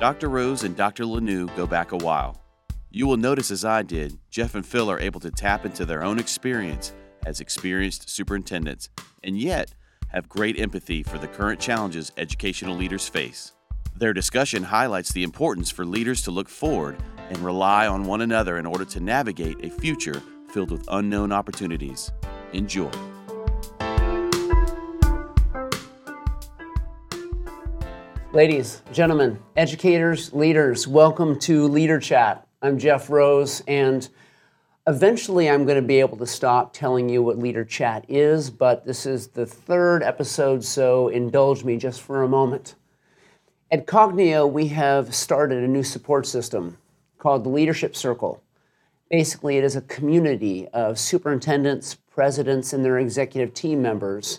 Dr. Rose and Dr. Lanoue go back a while. You will notice, as I did, Jeff and Phil are able to tap into their own experience as experienced superintendents, and yet have great empathy for the current challenges educational leaders face. Their discussion highlights the importance for leaders to look forward and rely on one another in order to navigate a future filled with unknown opportunities. Enjoy. Ladies, gentlemen, educators, leaders, welcome to Leader Chat. I'm Jeff Rose, and eventually I'm going to be able to stop telling you what Leader Chat is, but this is the third episode, so indulge me just for a moment. At Cognia, we have started a new support system called the Leadership Circle. Basically, it is a community of superintendents, presidents, and their executive team members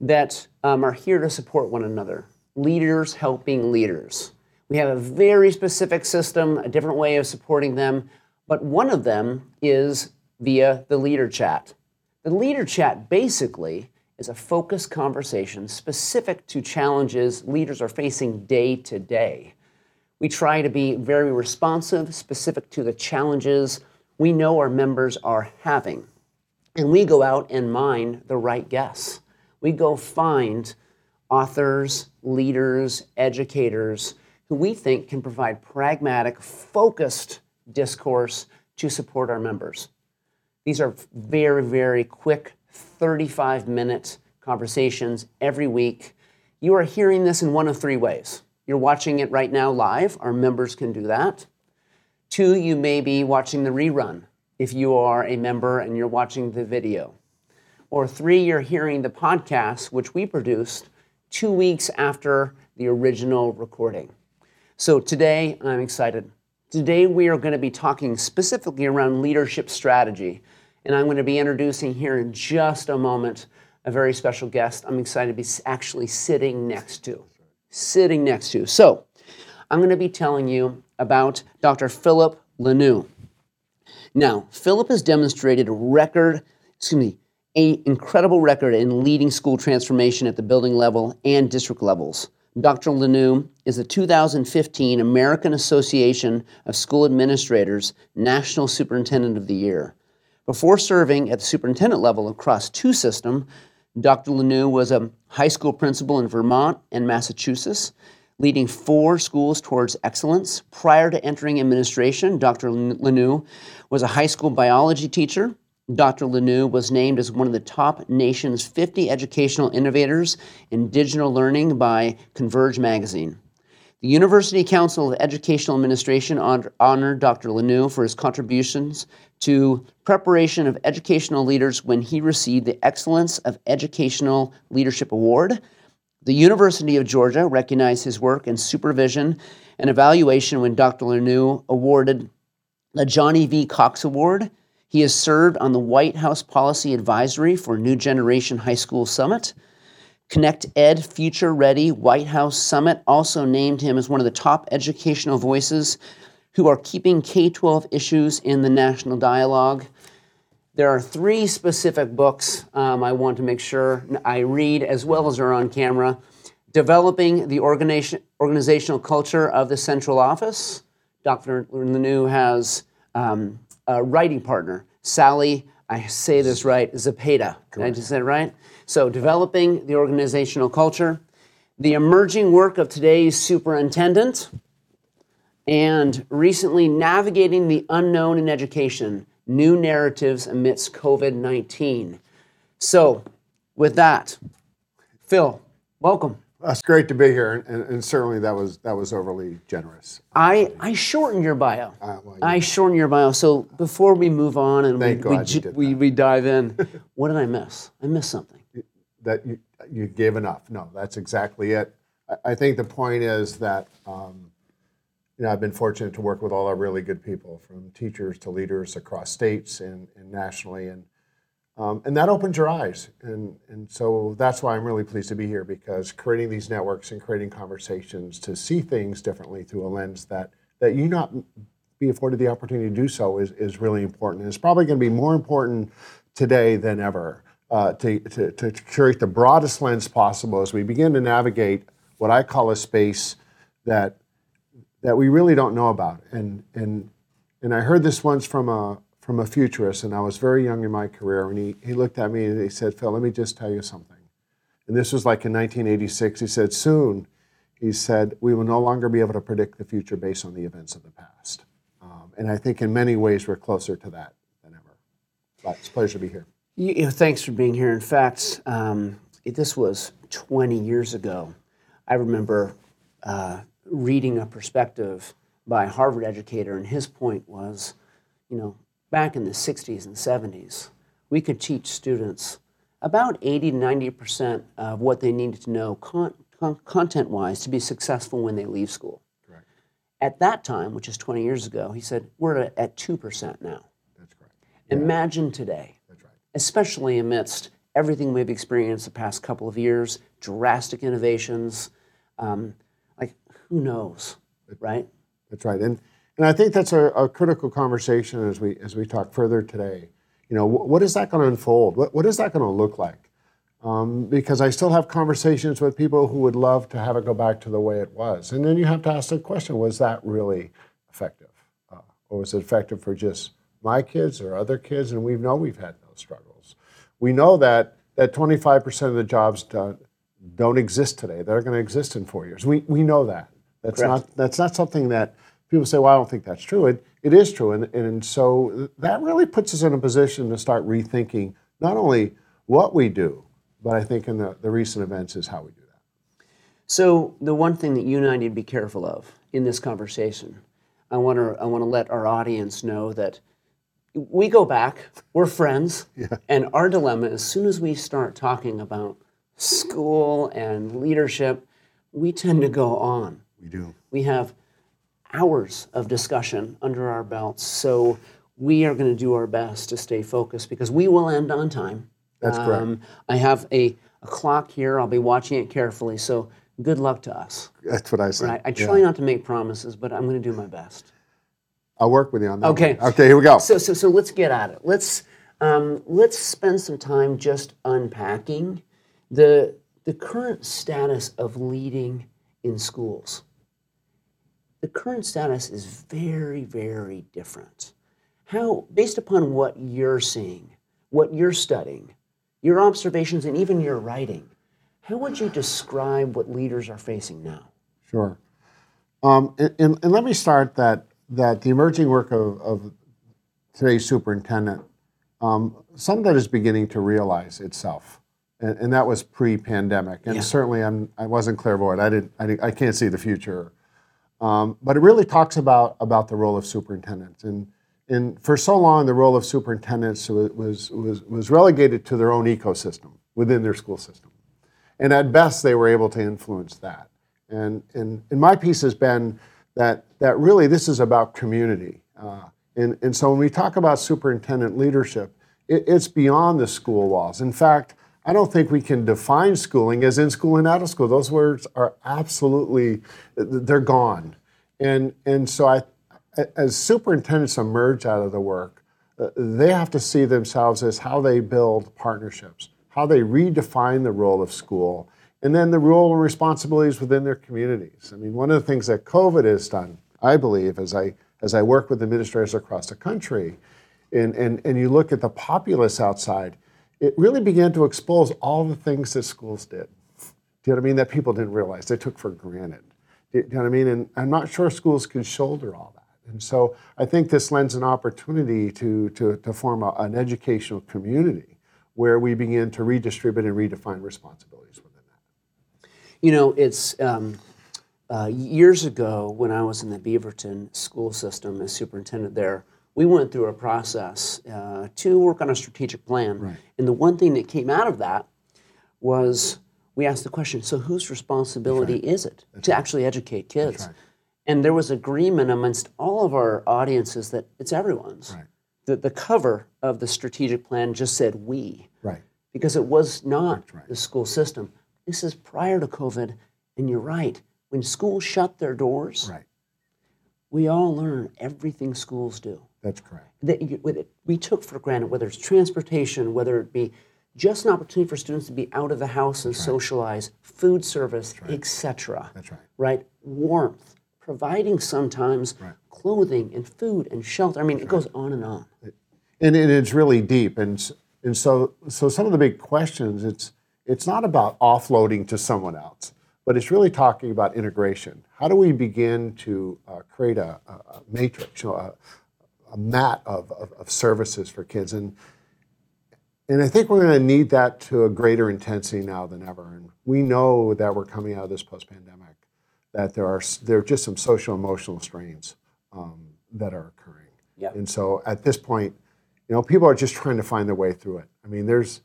that um, are here to support one another leaders helping leaders. We have a very specific system, a different way of supporting them, but one of them is via the leader chat. The leader chat basically is a focused conversation specific to challenges leaders are facing day to day. We try to be very responsive, specific to the challenges we know our members are having. And we go out and mine the right guests. We go find authors, leaders, educators who we think can provide pragmatic, focused discourse to support our members. These are very, very quick 35 minute conversations every week. You are hearing this in one of three ways. You're watching it right now live, our members can do that. Two, you may be watching the rerun if you are a member and you're watching the video. Or three, you're hearing the podcast, which we produced two weeks after the original recording. So today, I'm excited. Today, we are going to be talking specifically around leadership strategy. And I'm going to be introducing here in just a moment a very special guest I'm excited to be actually sitting next to. Sitting next to. So, I'm going to be telling you about Dr. Philip Lanoue. Now, Philip has demonstrated record, excuse me, a incredible record in leading school transformation at the building level and district levels. Dr. Lanoue is the 2015 American Association of School Administrators National Superintendent of the Year. Before serving at the superintendent level across two systems, Dr. Lanoue was a high school principal in Vermont and Massachusetts, leading four schools towards excellence. Prior to entering administration, Dr. Lanoue was a high school biology teacher Dr. Lanoue was named as one of the top nation's 50 educational innovators in digital learning by Converge magazine. The University Council of Educational Administration honored Dr. Lanoue for his contributions to preparation of educational leaders when he received the Excellence of Educational Leadership Award. The University of Georgia recognized his work in supervision and evaluation when Dr. Lanoue awarded the Johnnye V. Cox Award he has served on the White House Policy Advisory for New Generation High School Summit. Connect Ed Future Ready White House Summit also named him as one of the top educational voices who are keeping K 12 issues in the national dialogue. There are three specific books um, I want to make sure I read as well as are on camera. Developing the organization, organizational culture of the central office. Dr. Lanoue has um, uh, writing partner, Sally, I say this right, Zepeda. Did I just say it right? So, developing the organizational culture, the emerging work of today's superintendent, and recently navigating the unknown in education, new narratives amidst COVID 19. So, with that, Phil, welcome. It's great to be here, and, and, certainly that was that was overly generous. I, I shortened your bio. Uh, well, I shortened your bio. So before we move on and we, we, we, we, dive in, what did I miss? I missed something. That you you gave enough. No, that's exactly it. I, I think the point is that um, you know I've been fortunate to work with all our really good people, from teachers to leaders across states and, and nationally, and um, and that opens your eyes. And, and so that's why I'm really pleased to be here because creating these networks and creating conversations to see things differently through a lens that, that you not be afforded the opportunity to do so is, is really important. And it's probably going to be more important today than ever uh, to, to, to curate the broadest lens possible as we begin to navigate what I call a space that that we really don't know about. And, and, and I heard this once from a, from a futurist, and I was very young in my career, and he, he looked at me and he said, Phil, let me just tell you something. And this was like in 1986. He said, soon, he said, we will no longer be able to predict the future based on the events of the past. Um, and I think in many ways we're closer to that than ever. But it's a pleasure to be here. You, you know, thanks for being here. In fact, um, this was 20 years ago. I remember uh, reading a perspective by a Harvard educator, and his point was, you know, back in the 60s and 70s, we could teach students about 80 to 90 percent of what they needed to know con- con- content-wise to be successful when they leave school. Correct. At that time, which is 20 years ago, he said we're at- at two percent now. That's correct. Imagine today That's right. especially amidst everything we've experienced the past couple of years, drastic innovations. Um, like, who knows, right? That's right, and and I think that's a, a critical conversation as we as we talk further today. You know, wh- what is that going to unfold? What what is that going to look like? Um, because I still have conversations with people who would love to have it go back to the way it was, and then you have to ask the question: Was that really effective, uh, or was it effective for just my kids or other kids? And we know we've had those struggles. We know that that 25% of the jobs don't, don't exist today. They're going to exist in four years. We we know that. That's Correct. not that's not something that people say, well, I don't think that's true. It, it is true. And, and so that really puts us in a position to start rethinking not only what we do, but I think in the, the recent events is how we do that. So, the one thing that you and I need to be careful of in this conversation, I want to I want to let our audience know that we go back, we're friends, and our dilemma as soon as we start talking about school and leadership, we tend to go on. We do. We have hours of discussion under our belts, so we are going to do our best to stay focused because we will end on time. That's correct. Um, I have a, a clock here. I'll be watching it carefully. So good luck to us. That's what I said. I, I Yeah. try not to make promises, but I'm going to do my best. I'll work with you on that. Okay. one. Okay, here we go. So, so, so let's get at it. Let's um, let's spend some time just unpacking the the current status of leading in schools. The current status is very, very different. How, based upon what you're seeing, what you're studying, your observations, and even your writing, how would you describe what leaders are facing now? Sure. Um, and, and, and let me start that, that the emerging work of, of today's superintendent, um, some that is beginning to realize itself. And, and that was pre-pandemic. And Yeah. certainly I'm, I wasn't clairvoyant. I, didn't, I, didn't- I can't see the future. Um, but it really talks about, about the role of superintendents. And, and for so long, the role of superintendents was, was, was, relegated to their own ecosystem within their school system. And at best, they were able to influence that. And, and, and my piece has been that, that really this is about community. Uh, and, and so when we talk about superintendent leadership, it, it's beyond the school walls. In fact, I don't think we can define schooling as in school and out of school. Those words are absolutely, they're gone. And, and so I, as superintendents emerge out of the work, they have to see themselves as how they build partnerships, how they redefine the role of school, and then the role and responsibilities within their communities. I mean, one of the things that COVID has done, I believe, as I as I work with administrators across the country, and, and, and you look at the populace outside, it really began to expose all the things that schools did. Do you know what I mean? That people didn't realize, they took for granted. Do you know what I mean? And I'm not sure schools can shoulder all that. And so I think this lends an opportunity to, to, to form a, an educational community where we begin to redistribute and redefine responsibilities within that. You know, it's um, uh, years ago when I was in the Beaverton school system as superintendent there, we went through a process uh, to work on a strategic plan. And the one thing that came out of that was we asked the question so, whose responsibility is it to actually educate kids? And there was agreement amongst all of our audiences that it's everyone's. Right. The, the cover of the strategic plan just said we Right. because it was not right. the school system. This is prior to COVID, and you're right. When schools shut their doors, Right. We all learn everything schools do. That's correct. That you- with it- we took for granted, whether it's transportation, whether it be just an opportunity for students to be out of the house and socialize, food service, etc. That's right. Right? Warmth, providing sometimes clothing and food and shelter. I mean, it goes on and on. and, and it's really deep and and so so some of the big questions it's it's not about offloading to someone else but it's really talking about integration how do we begin to uh, create a, a, matrix you know, a, a mat of, of, of services for kids and and I think we're going to need that to a greater intensity now than ever. And we know that we're coming out of this post-pandemic, that there are there are just some social emotional strains um, that are occurring. Yeah. And so at this point, you know, people are just trying to find their way through it. I mean, there's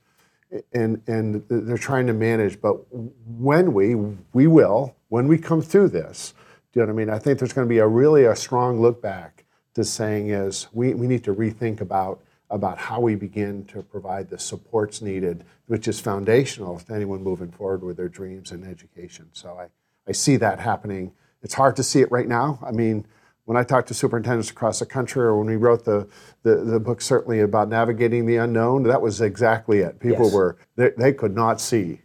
and and they're trying to manage. But when we we will when we come through this, do you know what I mean? I think there's going to be a really a strong look back to saying is we, we need to rethink about about how we begin to provide the supports needed, which is foundational to anyone moving forward with their dreams and education. So I, I see that happening. It's hard to see it right now. I mean, when I talked to superintendents across the country, or when we wrote the, the, the book, certainly about navigating the unknown, that was exactly it. People Yes. were, they, they could not see.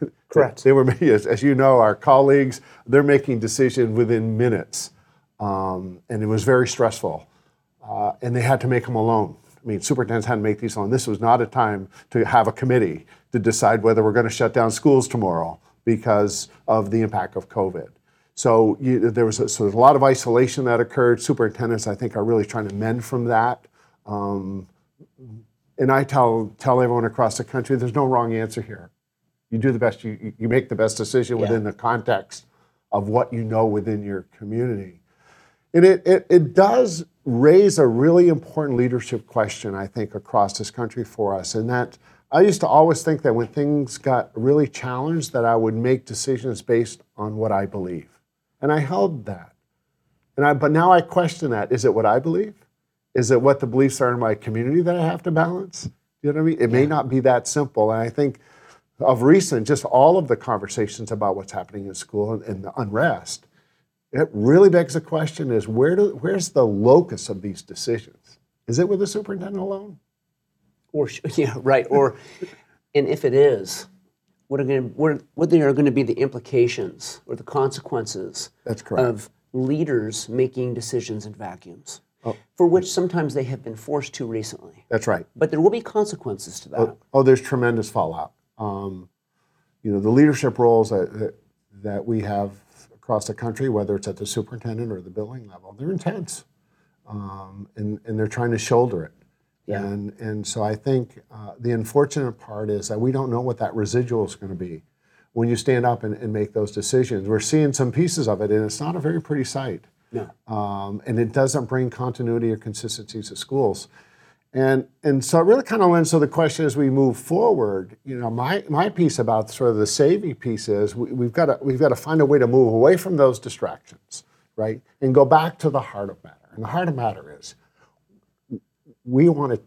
Correct. They were, as, as you know, our colleagues, they're making decisions within minutes. Um, and it was very stressful. Uh, and they had to make them alone. I mean, superintendents had to make these alone. This was not a time to have a committee to decide whether we're going to shut down schools tomorrow because of the impact of COVID. So you, there was a, so there's a lot of isolation that occurred. Superintendents, I think, are really trying to mend from that. Um, and I tell tell everyone across the country, there's no wrong answer here. You do the best. You you- you make the best decision within the context of what you know within your community. And it, it, it does raise a really important leadership question, I think, across this country for us. And that I used to always think that when things got really challenged, that I would make decisions based on what I believe. And I held that. And I, but now I question that. Is it what I believe? Is it what the beliefs are in my community that I have to balance? You know what I mean? It may not be that simple. And I think of recent, just all of the conversations about what's happening in school and, and the unrest, it really begs the question is where do, where's the locus of these decisions? Is it with the superintendent alone? Or yeah, right. Or and if it is, what are going to what, what are going to be the implications or the consequences That's correct. of leaders making decisions in vacuums, for which sometimes they have been forced to recently. That's right. But there will be consequences to that. Oh, there's tremendous fallout. Um, you know, the leadership roles that, that, that we have across the country, whether it's at the superintendent or the building level, they're intense. Um, and, and they're trying to shoulder it. Yeah. And, and so I think uh, the unfortunate part is that we don't know what that residual is going to be when you stand up and, and make those decisions. We're seeing some pieces of it, and it's not a very pretty sight. No. Um, and it doesn't bring continuity or consistency to schools. And, and so it really kind of lends to the question as we move forward. You know, my, my piece about sort of the saving piece is we, we've got to we've got to find a way to move away from those distractions, right, and go back to the heart of matter. And the heart of matter is we want to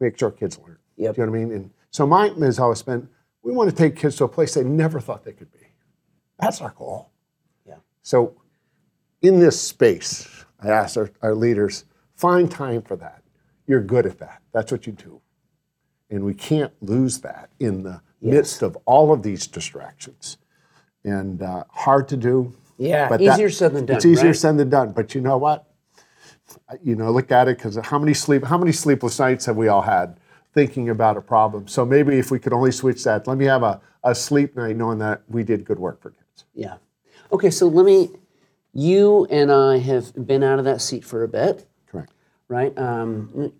make sure kids learn. Yep. Do you know what I mean? And so mine has always been we want to take kids to a place they never thought they could be. That's our goal. Yeah. So in this space, I asked our, our leaders, find time for that. You're good at that. That's what you do. And we can't lose that in the midst of all of these distractions. And uh, hard to do. Yeah, but easier said than done, It's easier right? said than done. But you know what? You know, look at it because how many sleep, how many sleepless nights have we all had thinking about a problem? So maybe if we could only switch that, let me have a, a sleep night knowing that we did good work for kids. Yeah. Okay, so let me. You and I have been out of that seat for a bit, Correct. right? Um,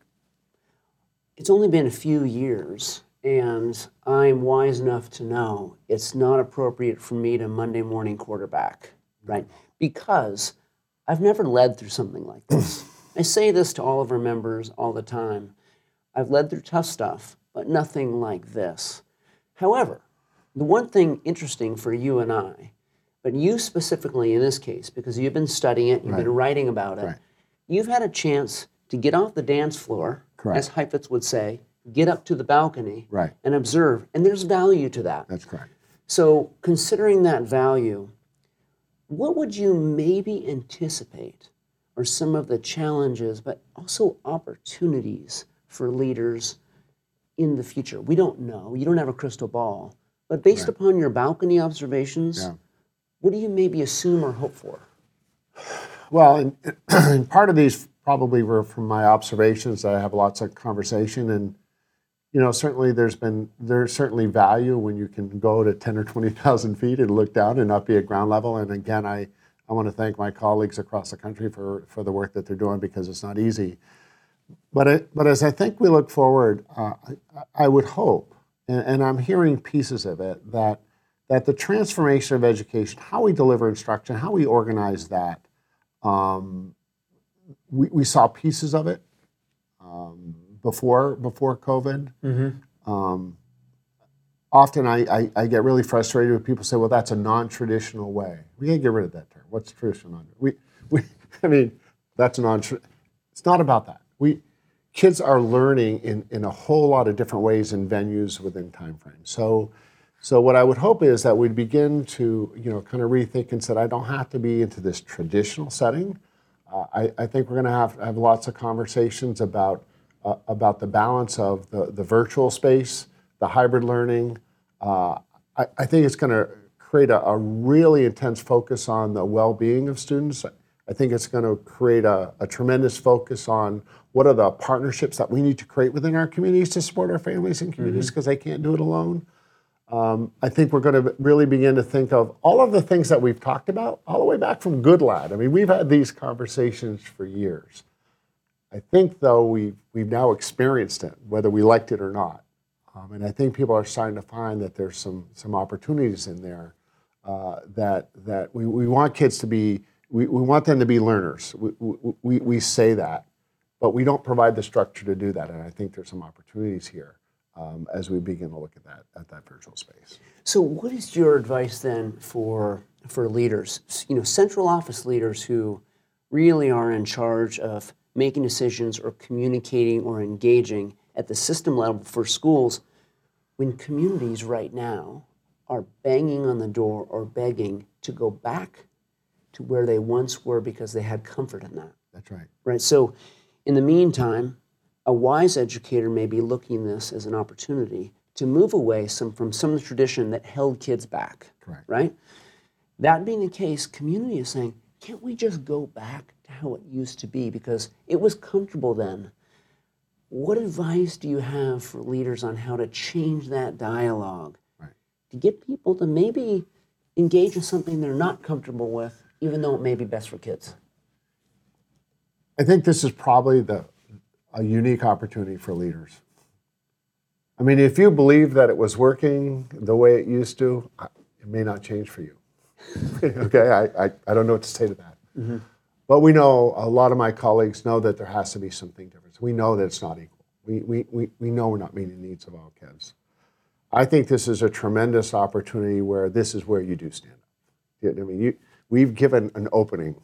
it's only been a few years, and I'm wise enough to know it's not appropriate for me to Monday morning quarterback, right? Because I've never led through something like this. I say this to all of our members all the time. I've led through tough stuff, but nothing like this. However, the one thing interesting for you and I, but you specifically in this case, because you've been studying it, you've been writing about it, Right. you've had a chance to get off the dance floor, Correct. as Heifetz would say, get up to the balcony Right. and observe. And there's value to that. That's correct. So, considering that value, what would you maybe anticipate are some of the challenges, but also opportunities for leaders in the future? We don't know. You don't have a crystal ball. But based upon your balcony observations, Yeah. what do you maybe assume or hope for? Well, and, and part of these probably were from my observations. I have lots of conversation, and you know, certainly there's been there's certainly value when you can go to ten or twenty thousand feet and look down and not be at ground level. And again, I I want to thank my colleagues across the country for for the work that they're doing because it's not easy. But but as I think we look forward, uh, I, I would hope, and, and I'm hearing pieces of it that that the transformation of education, how we deliver instruction, how we organize that, um, we, we saw pieces of it um, before before COVID. Um, often I, I, I get really frustrated when people say, "Well, that's a non-traditional way." We can't get rid of that term. What's traditional? We, we I mean, that's a non. It's not about that. We kids are learning in, in a whole lot of different ways and venues within time frames. So so what I would hope is that we'd begin to, you know, kind of rethink and said, I don't have to be into this traditional setting. Uh, I, I think we're going to have have lots of conversations about uh, about the balance of the, the virtual space, the hybrid learning. Uh, I, I think it's going to create a, a really intense focus on the well-being of students. I think it's going to create a, a tremendous focus on what are the partnerships that we need to create within our communities to support our families and communities because they can't do it alone. Um, I think we're going to really begin to think of all of the things that we've talked about, all the way back from Goodlad. I mean, we've had these conversations for years. I think, though, we've, we've now experienced it, whether we liked it or not. Um, and I think people are starting to find that there's some, some opportunities in there uh, that, that we, we want kids to be, we, we want them to be learners. We, we, we say that, but we don't provide the structure to do that. And I think there's some opportunities here um, as we begin to look at that at that virtual space. So, what is your advice then for for leaders? You know, central office leaders who really are in charge of making decisions or communicating or engaging at the system level for schools, when communities right now are banging on the door or begging to go back to where they once were because they had comfort in that. That's right. Right. So, in the meantime, a wise educator may be looking this as an opportunity to move away some, from some of the tradition that held kids back. Correct. Right? That being the case, community is saying, can't we just go back to how it used to be because it was comfortable then? What advice do you have for leaders on how to change that dialogue Right. to get people to maybe engage in something they're not comfortable with, even though it may be best for kids? I think this is probably the a unique opportunity for leaders. I mean, if you believe that it was working the way it used to, it may not change for you. okay, I, I, I don't know what to say to that. Mm-hmm. But we know, a lot of my colleagues know that there has to be something different. We know that it's not equal. We, we, we, we know we're not meeting the needs of all kids. I think this is a tremendous opportunity where this is where you do stand up. I mean, you, we've given an opening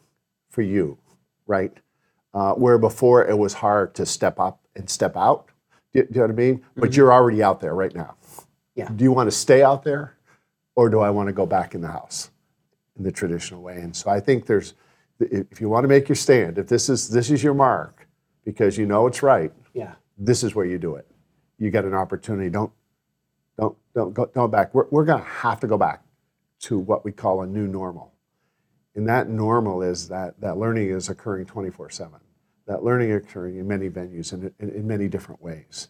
for you, right? Uh, where before it was hard to step up and step out. Do, do you know what I mean? But you're already out there right now. Yeah. Do you want to stay out there, or do I want to go back in the house in the traditional way? And so I think there's, if you want to make your stand, if this is this is your mark, because you know it's right, Yeah. this is where you do it. You get an opportunity. Don't don't don't go don't back. We're, we're going to have to go back to what we call a new normal. And that normal is that that learning is occurring 24/7. That learning occurring in many venues and in, in many different ways.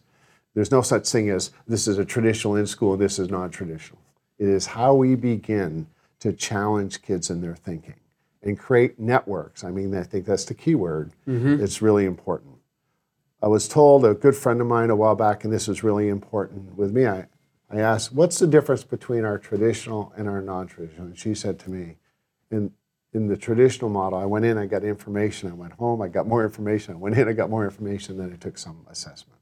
There's no such thing as this is a traditional in school, this is non-traditional. It is how we begin to challenge kids in their thinking and create networks. I mean, I think that's the key word. Mm-hmm. It's really important. I was told a good friend of mine a while back, and this was really important with me. I, I asked, What's the difference between our traditional and our non traditional? And she said to me, in, in the traditional model, I went in, I got information, I went home, I got more information, I went in, I got more information, then I took some assessment.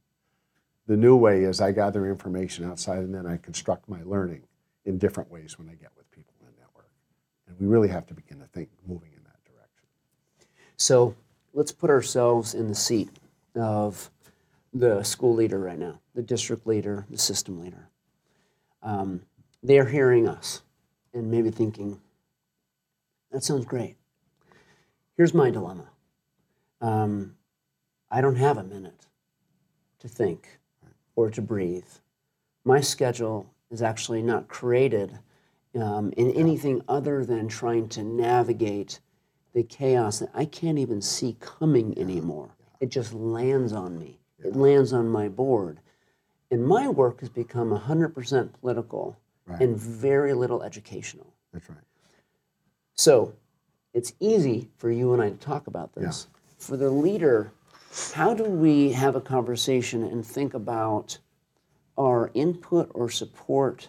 The new way is I gather information outside and then I construct my learning in different ways when I get with people in the network. And we really have to begin to think moving in that direction. So let's put ourselves in the seat of the school leader right now, the district leader, the system leader. Um, they're hearing us and maybe thinking, that sounds great. Here's my dilemma um, I don't have a minute to think or to breathe. My schedule is actually not created um, in anything other than trying to navigate the chaos that I can't even see coming anymore. It just lands on me. It lands on my board. And my work has become 100% political and very little educational. That's right. So it's easy for you and I to talk about this. For the leader, how do we have a conversation and think about our input or support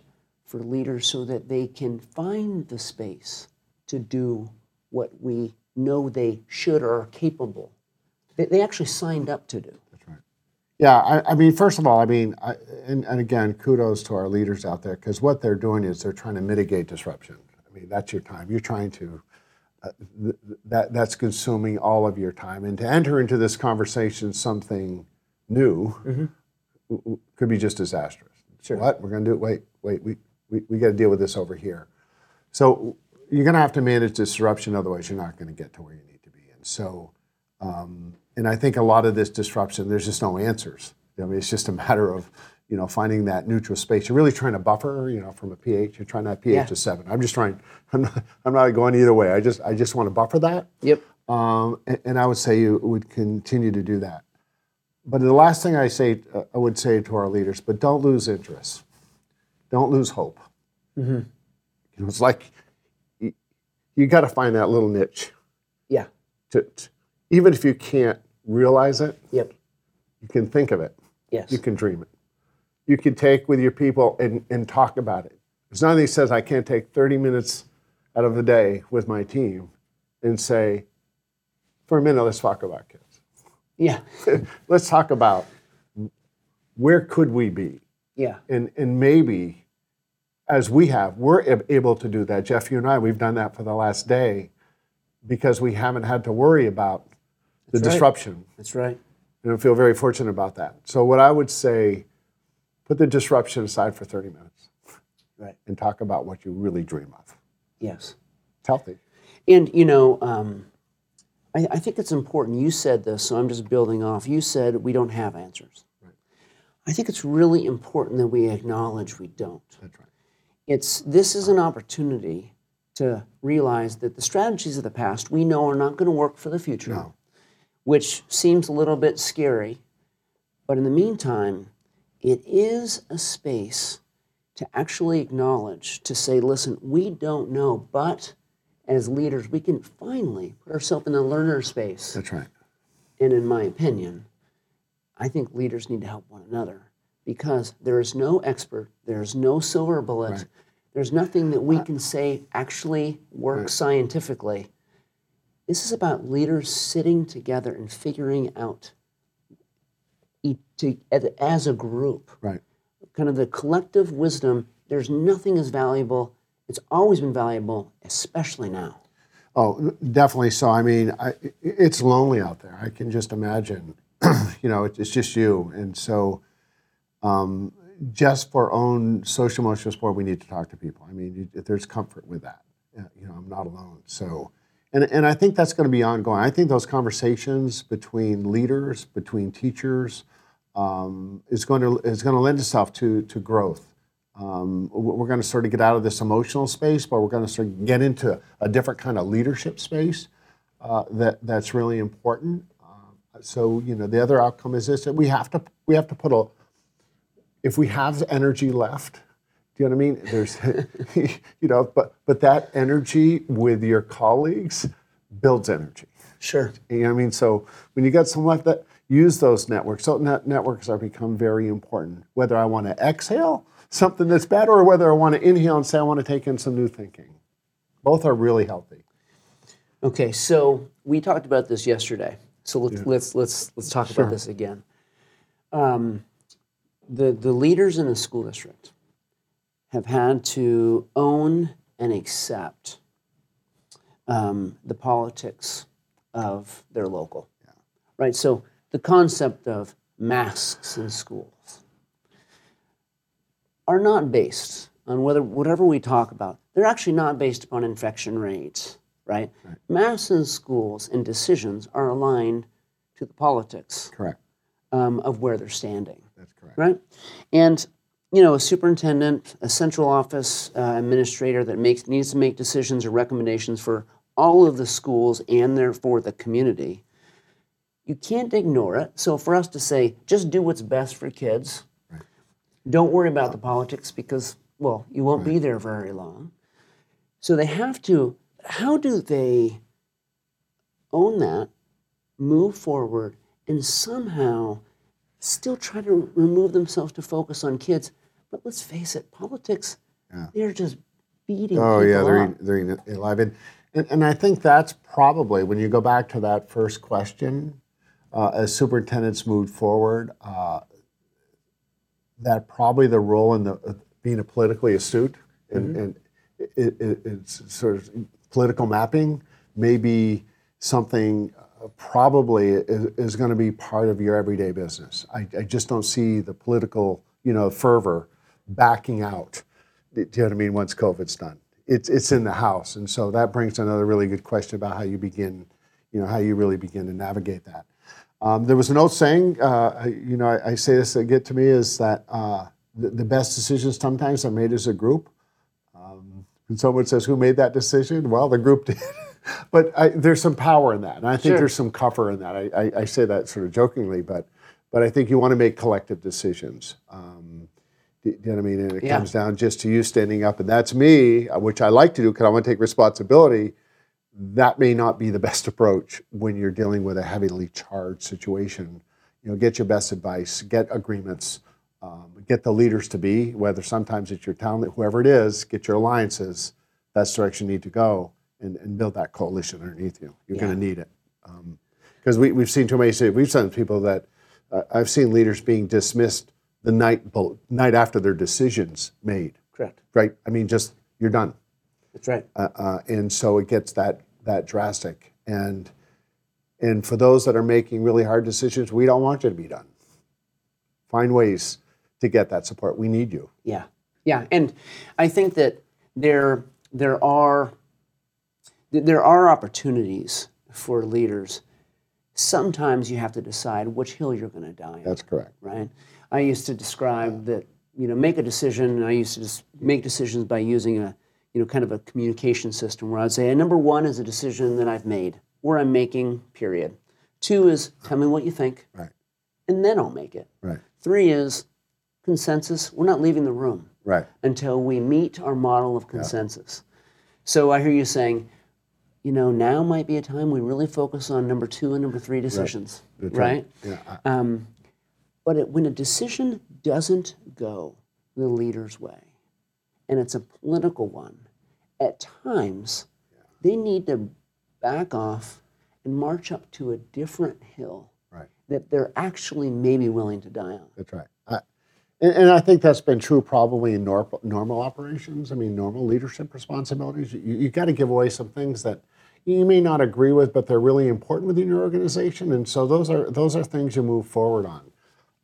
for leaders so that they can find the space to do what we know they should or are capable? They, they actually signed up to do. That's right. Yeah, I, I mean, first of all, I mean, I, and, and again, kudos to our leaders out there because what they're doing is they're trying to mitigate disruption. I mean, that's your time. You're trying to, uh, th- th- that, that's consuming all of your time. And to enter into this conversation something new w- w- could be just disastrous. Sure. What? We're going to do it? Wait, wait, we, we, we got to deal with this over here. So you're going to have to manage disruption, otherwise, you're not going to get to where you need to be. And so, um, and I think a lot of this disruption, there's just no answers. I mean, it's just a matter of, you know, finding that neutral space. You're really trying to buffer, you know, from a pH. You're trying that pH Yeah. to seven. I'm just trying. I'm not. I'm not going either way. I just. I just want to buffer that. Yep. Um, and, and I would say you would continue to do that. But the last thing I say, uh, I would say to our leaders, but don't lose interest. Don't lose hope. Mm-hmm. You know, it's like you, you got to find that little niche. Yeah. To, to- even if you can't realize it, Yep. you can think of it. Yes. You can dream it. You can take with your people and, and talk about it. There's nothing that he says I can't take 30 minutes out of the day with my team and say, for a minute, let's talk about kids. Yeah. let's talk about where could we be? Yeah. And, and maybe as we have, we're able to do that. Jeff, you and I, we've done that for the last day because we haven't had to worry about the That's right. disruption. That's right. And I feel very fortunate about that. So, what I would say, put the disruption aside for 30 minutes Right. and talk about what you really dream of. Yes. It's healthy. And you know, um, I, I think it's important. You said this, so I'm just building off. You said we don't have answers. Right. I think it's really important that we acknowledge we don't. That's right. It's this is an opportunity to realize that the strategies of the past we know are not going to work for the future, No. which seems a little bit scary. But in the meantime, it is a space to actually acknowledge, to say, listen, we don't know, but as leaders, we can finally put ourselves in the learner space. That's right. And in my opinion, I think leaders need to help one another because there is no expert, there's no silver bullet, Right. there's nothing that we uh, can say actually works scientifically. This is about leaders sitting together and figuring out to, as- a group Right. kind of the collective wisdom. There's nothing as valuable. It's always been valuable, especially now. Oh, definitely. So, I mean, I, it's lonely out there. I can just imagine. you know, it's just you. And so, um, just for own social emotional support, we need to talk to people. I mean, you- there's comfort with that. You know, I'm not alone. So, and, and I think that's going to be ongoing. I think those conversations between leaders, between teachers, um, is going to is going to lend itself to to growth. Um, we're going to sort of get out of this emotional space, but we're going to sort of get into a different kind of leadership space uh, that that's really important. Uh, so you know, the other outcome is this: that we have to we have to put a if we have energy left. Do you know what I mean? There's, you know, but but that energy with your colleagues builds energy. Sure. You know what I mean? So when you got someone like that, use those networks. So net networks are become very important. Whether I want to exhale something that's bad or whether I want to inhale and say I want to take in some new thinking. Both are really healthy. Okay, so we talked about this yesterday. So let's let's let's let's talk Sure. about this again. Um, the the leaders in the school district have had to own and accept um, the politics of their local, right? So the concept of masks in schools are not based on whether whatever we talk about. They're actually not based upon infection rates, right? Masks in schools and decisions are aligned to the politics Correct. um, of where they're standing That's correct. right? And you know, a superintendent, a central office uh, administrator that makes needs to make decisions or recommendations for all of the schools and therefore the community, you can't ignore it. So for us to say, just do what's best for kids, don't worry about the politics because, well, you won't be there very long. So they have to, how do they own that, move forward, and somehow still try to remove themselves to focus on kids? But let's face it, politics, they're just beating Oh people yeah, they're in- they're in- alive, and, and and I think that's probably when you go back to that first question, uh, as superintendents moved forward, uh, that probably the role in the uh, being a politically astute and, and it, it, it's sort of political mapping may be something probably is, is going to be part of your everyday business. I, I just don't see the political you know fervor backing out. Do you know what I mean? Once COVID's done, it's it's in the house, and so that brings another really good question about how you begin, you know, how you really begin to navigate that. Um, there was an old saying, uh, you know, I, I say this to get to me is that uh, the, the best decisions sometimes are made as a group. Um, and someone says, "Who made that decision?" Well, the group did. But I, there's some power in that, and I think Sure. there's some cover in that. I, I, I say that sort of jokingly, but but I think you want to make collective decisions. Um, do you know what I mean? And it Yeah. comes down just to you standing up, and that's me, uh, which I like to do because I want to take responsibility. That may not be the best approach when you're dealing with a heavily charged situation. You know, get your best advice, get agreements, um, get the leaders to be, whether sometimes it's your town, whoever it is, get your alliances. That's the direction you need to go, and, and build that coalition underneath you. You're going to need it because we, we've seen too many. We've seen people that uh, I've seen leaders being dismissed the night night after their decisions made. Correct. Right? I mean, just you're done, That's right. uh, uh, and so it gets that that drastic. And and for those that are making really hard decisions, we don't want you to be done. Find ways to get that support. We need you. Yeah, yeah, and I think that there there are there are opportunities for leaders. Sometimes you have to decide which hill you're going to die on. That's correct. right? I used to describe that you know make a decision. I used to just make decisions by using a you know kind of a communication system where I'd say number one is a decision that I've made, or I'm making. Period. Two is tell me what you think, Right. and then I'll make it. Right. Three is consensus. We're not leaving the room Right. until we meet our model of consensus. So I hear you saying, you know, now might be a time we really focus on number two and number three decisions, That's right? Yeah. I- Um, but it, when a decision doesn't go the leader's way, and it's a political one, at times they need to back off and march up to a different hill Right. that they're actually maybe willing to die on. That's right. I, and, and I think that's been true probably in nor, normal operations. I mean, normal leadership responsibilities. You, you got to give away some things that you may not agree with, but they're really important within your organization. And so those are those are things you move forward on.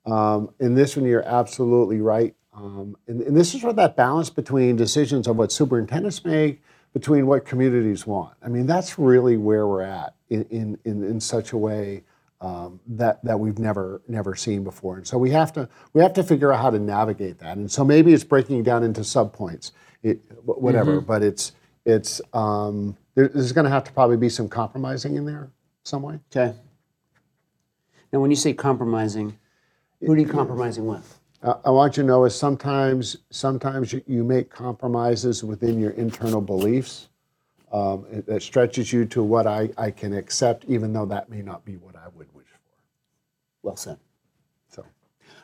Um, in this one, you're absolutely right. Um, and, and this is where that balance between decisions of what superintendents make, between what communities want. I mean, that's really where we're at in, in, in, in such a way um, that, that we've never never seen before. And so we have to we have to figure out how to navigate that. And so maybe it's breaking down into subpoints, it, wh- whatever. But it's it's um, there, there's going to have to probably be some compromising in there some way. Okay. Now, when you say compromising, who are you compromising with? Uh, I want you to know is sometimes sometimes you, you make compromises within your internal beliefs um, it- that stretches you to what I, I can accept, even though that may not be what I would wish for. Well said. So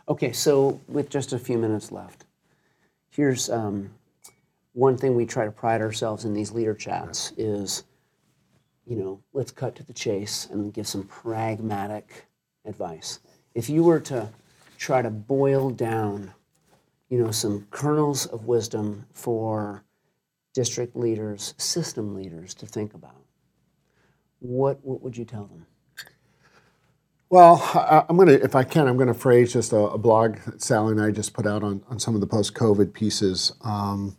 Okay, so with just a few minutes left, here's um, one thing we try to pride ourselves in these leader chats is, you know, let's cut to the chase and give some pragmatic advice. If you were to try to boil down, you know, some kernels of wisdom for district leaders, system leaders to think about, what what would you tell them? Well, I, I'm going to, if I can, I'm going to phrase just a, a blog that Sally and I just put out on, on some of the post-COVID pieces. Um,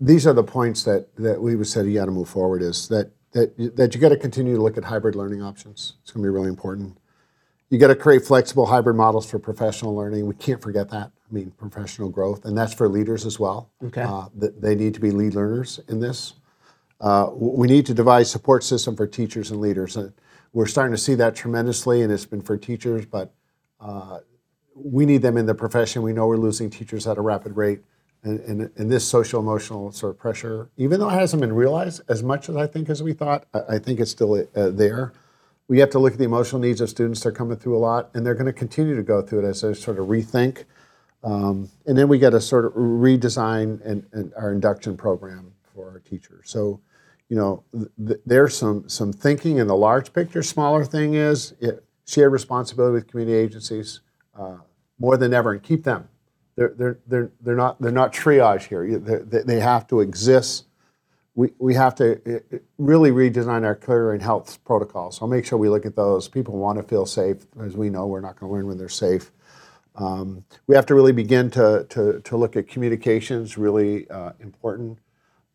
these are the points that, that we would say you got to move forward is that, that, you- that you got to continue to look at hybrid learning options. It's going to be really important. You got to create flexible hybrid models for professional learning. We can't forget that. I mean, professional growth, and that's for leaders as well. Okay. Uh, they need to be lead learners in this. Uh, we need to devise support system for teachers and leaders. And we're starting to see that tremendously, and it's been for teachers, but uh, we need them in the profession. We know we're losing teachers at a rapid rate. And, and, and this social emotional sort of pressure, even though it hasn't been realized as much as I think as we thought, I, I think it's still uh, there. We have to look at the emotional needs of students. They're coming through a lot, and they're going to continue to go through it as they sort of rethink. Um, and then we got to sort of redesign and, and our induction program for our teachers. So, you know, th- there's some some thinking in the large picture. Smaller thing is it, shared responsibility with community agencies uh, more than ever, and keep them. They're, they're, they're, they're not they're not triage here. They, they have to exist. We, we have to really redesign our career and health protocols. So make sure we look at those. People want to feel safe. As we know, we're not going to learn when they're safe. Um, we have to really begin to, to, to look at communications, really uh, important.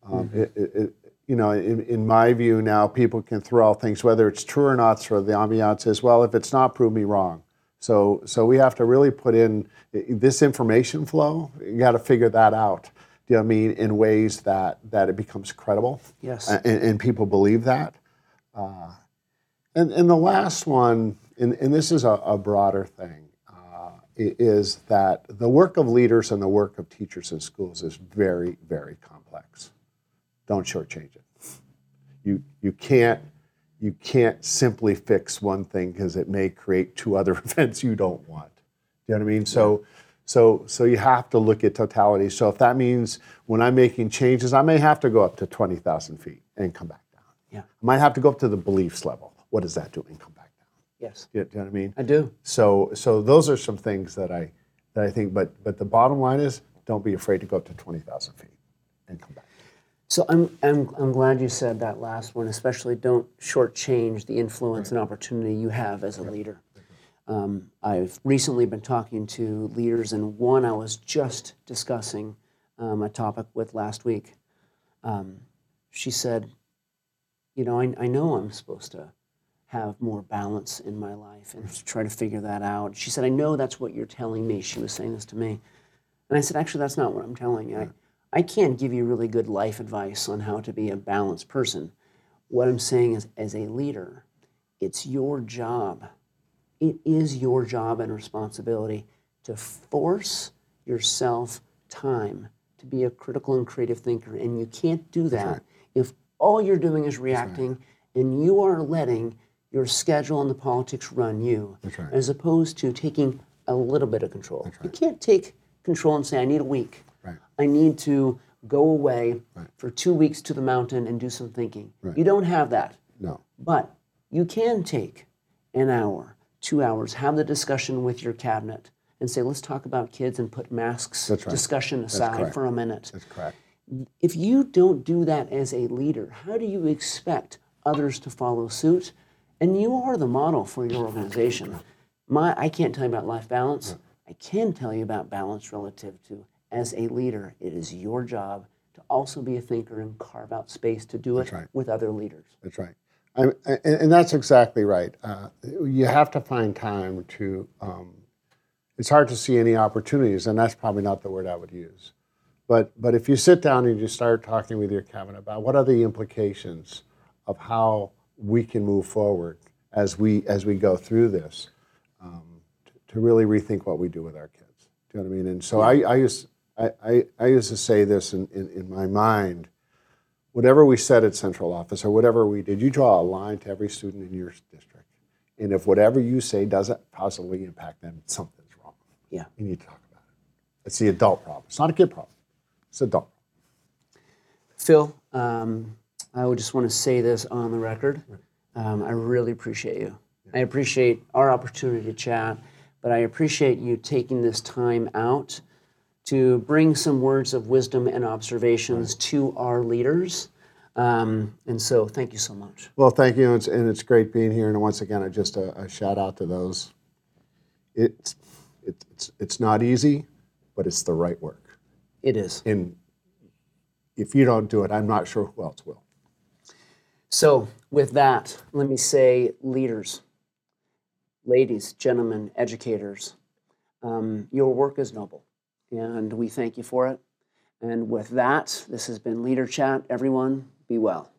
Um, mm-hmm. it, it, you know, in, in, my view now, people can throw out things, whether it's true or not, sort the ambiance is, well, if it's not, prove me wrong. So, so we have to really put in this information flow. You got to figure that out. Do you know what I mean? In ways that, that it becomes credible. Yes. And, and people believe that. Uh, and, and the last one, and, and this is a, a broader thing, is that the work of leaders and the work of teachers in schools is very, very complex. Don't shortchange it. You, you, can't, you can't simply fix one thing because it may create two other events you don't want. Do you know what I mean? So, so, so you have to look at totality. So if that means when I'm making changes, I may have to go up to 20,000 feet and come back down. Yeah. I might have to go up to the beliefs level. What does that do and come back down. Yes. Do you know what I mean? I do. So so those are some things that I that I think. But but the bottom line is, don't be afraid to go up to twenty thousand feet and come back. So I'm, I'm, I'm glad you said that last one, especially don't shortchange the influence right. and opportunity you have as a right. leader. Um, I've recently been talking to leaders, and one I was just discussing um, a topic with last week. Um, she said, You know, I, I know I'm supposed to have more balance in my life and try to figure that out. She said, I know that's what you're telling me. She was saying this to me. And I said, Actually, that's not what I'm telling you. I, I can't give you really good life advice on how to be a balanced person. What I'm saying is, as a leader, it's your job. It is your job and responsibility to force yourself time to be a critical and creative thinker. And you can't do that right. if all you're doing is reacting right. and you are letting your schedule and the politics run you, right. as opposed to taking a little bit of control. You can't take control and say, I need a week. Right. I need to go away for two weeks to the mountain and do some thinking. You don't have that. No. But you can take an hour, two hours, have the discussion with your cabinet and say, let's talk about kids and put masks discussion aside for a minute. That's correct. If you don't do that as a leader, how do you expect others to follow suit? And you are the model for your organization. My, I can't tell you about life balance. I can tell you about balance relative to as a leader, it is your job to also be a thinker and carve out space to do it right. with other leaders. That's right. I, and, and, that's exactly right. Uh, you have to find time to, um, it's hard to see any opportunities, and that's probably not the word I would use. But, but if you sit down and you start talking with your cabinet about what are the implications of how we can move forward as we as we go through this um, to, to, really rethink what we do with our kids. Do you know what I mean? And so yeah. I, I used I, I, I, used to say this in, in, in my mind. Whatever we said at central office or whatever we did, you draw a line to every student in your district. And if whatever you say doesn't positively impact them, something's wrong. Yeah. You need to talk about it. It's the adult problem. It's not a kid problem. It's adult. Phil, um, I would just want to say this on the record. Um, I really appreciate you. I appreciate our opportunity to chat, but I appreciate you taking this time out to bring some words of wisdom and observations to our leaders. Um, and so, thank you so much. Well, thank you, and it's, and it's great being here. And once again, just a, a shout out to those. It's, it's, it's not easy, but it's the right work. It is. And if you don't do it, I'm not sure who else will. So, with that, let me say, leaders, ladies, gentlemen, educators, um, your work is noble, and we thank you for it. And with that, this has been Leader Chat. Everyone, be well.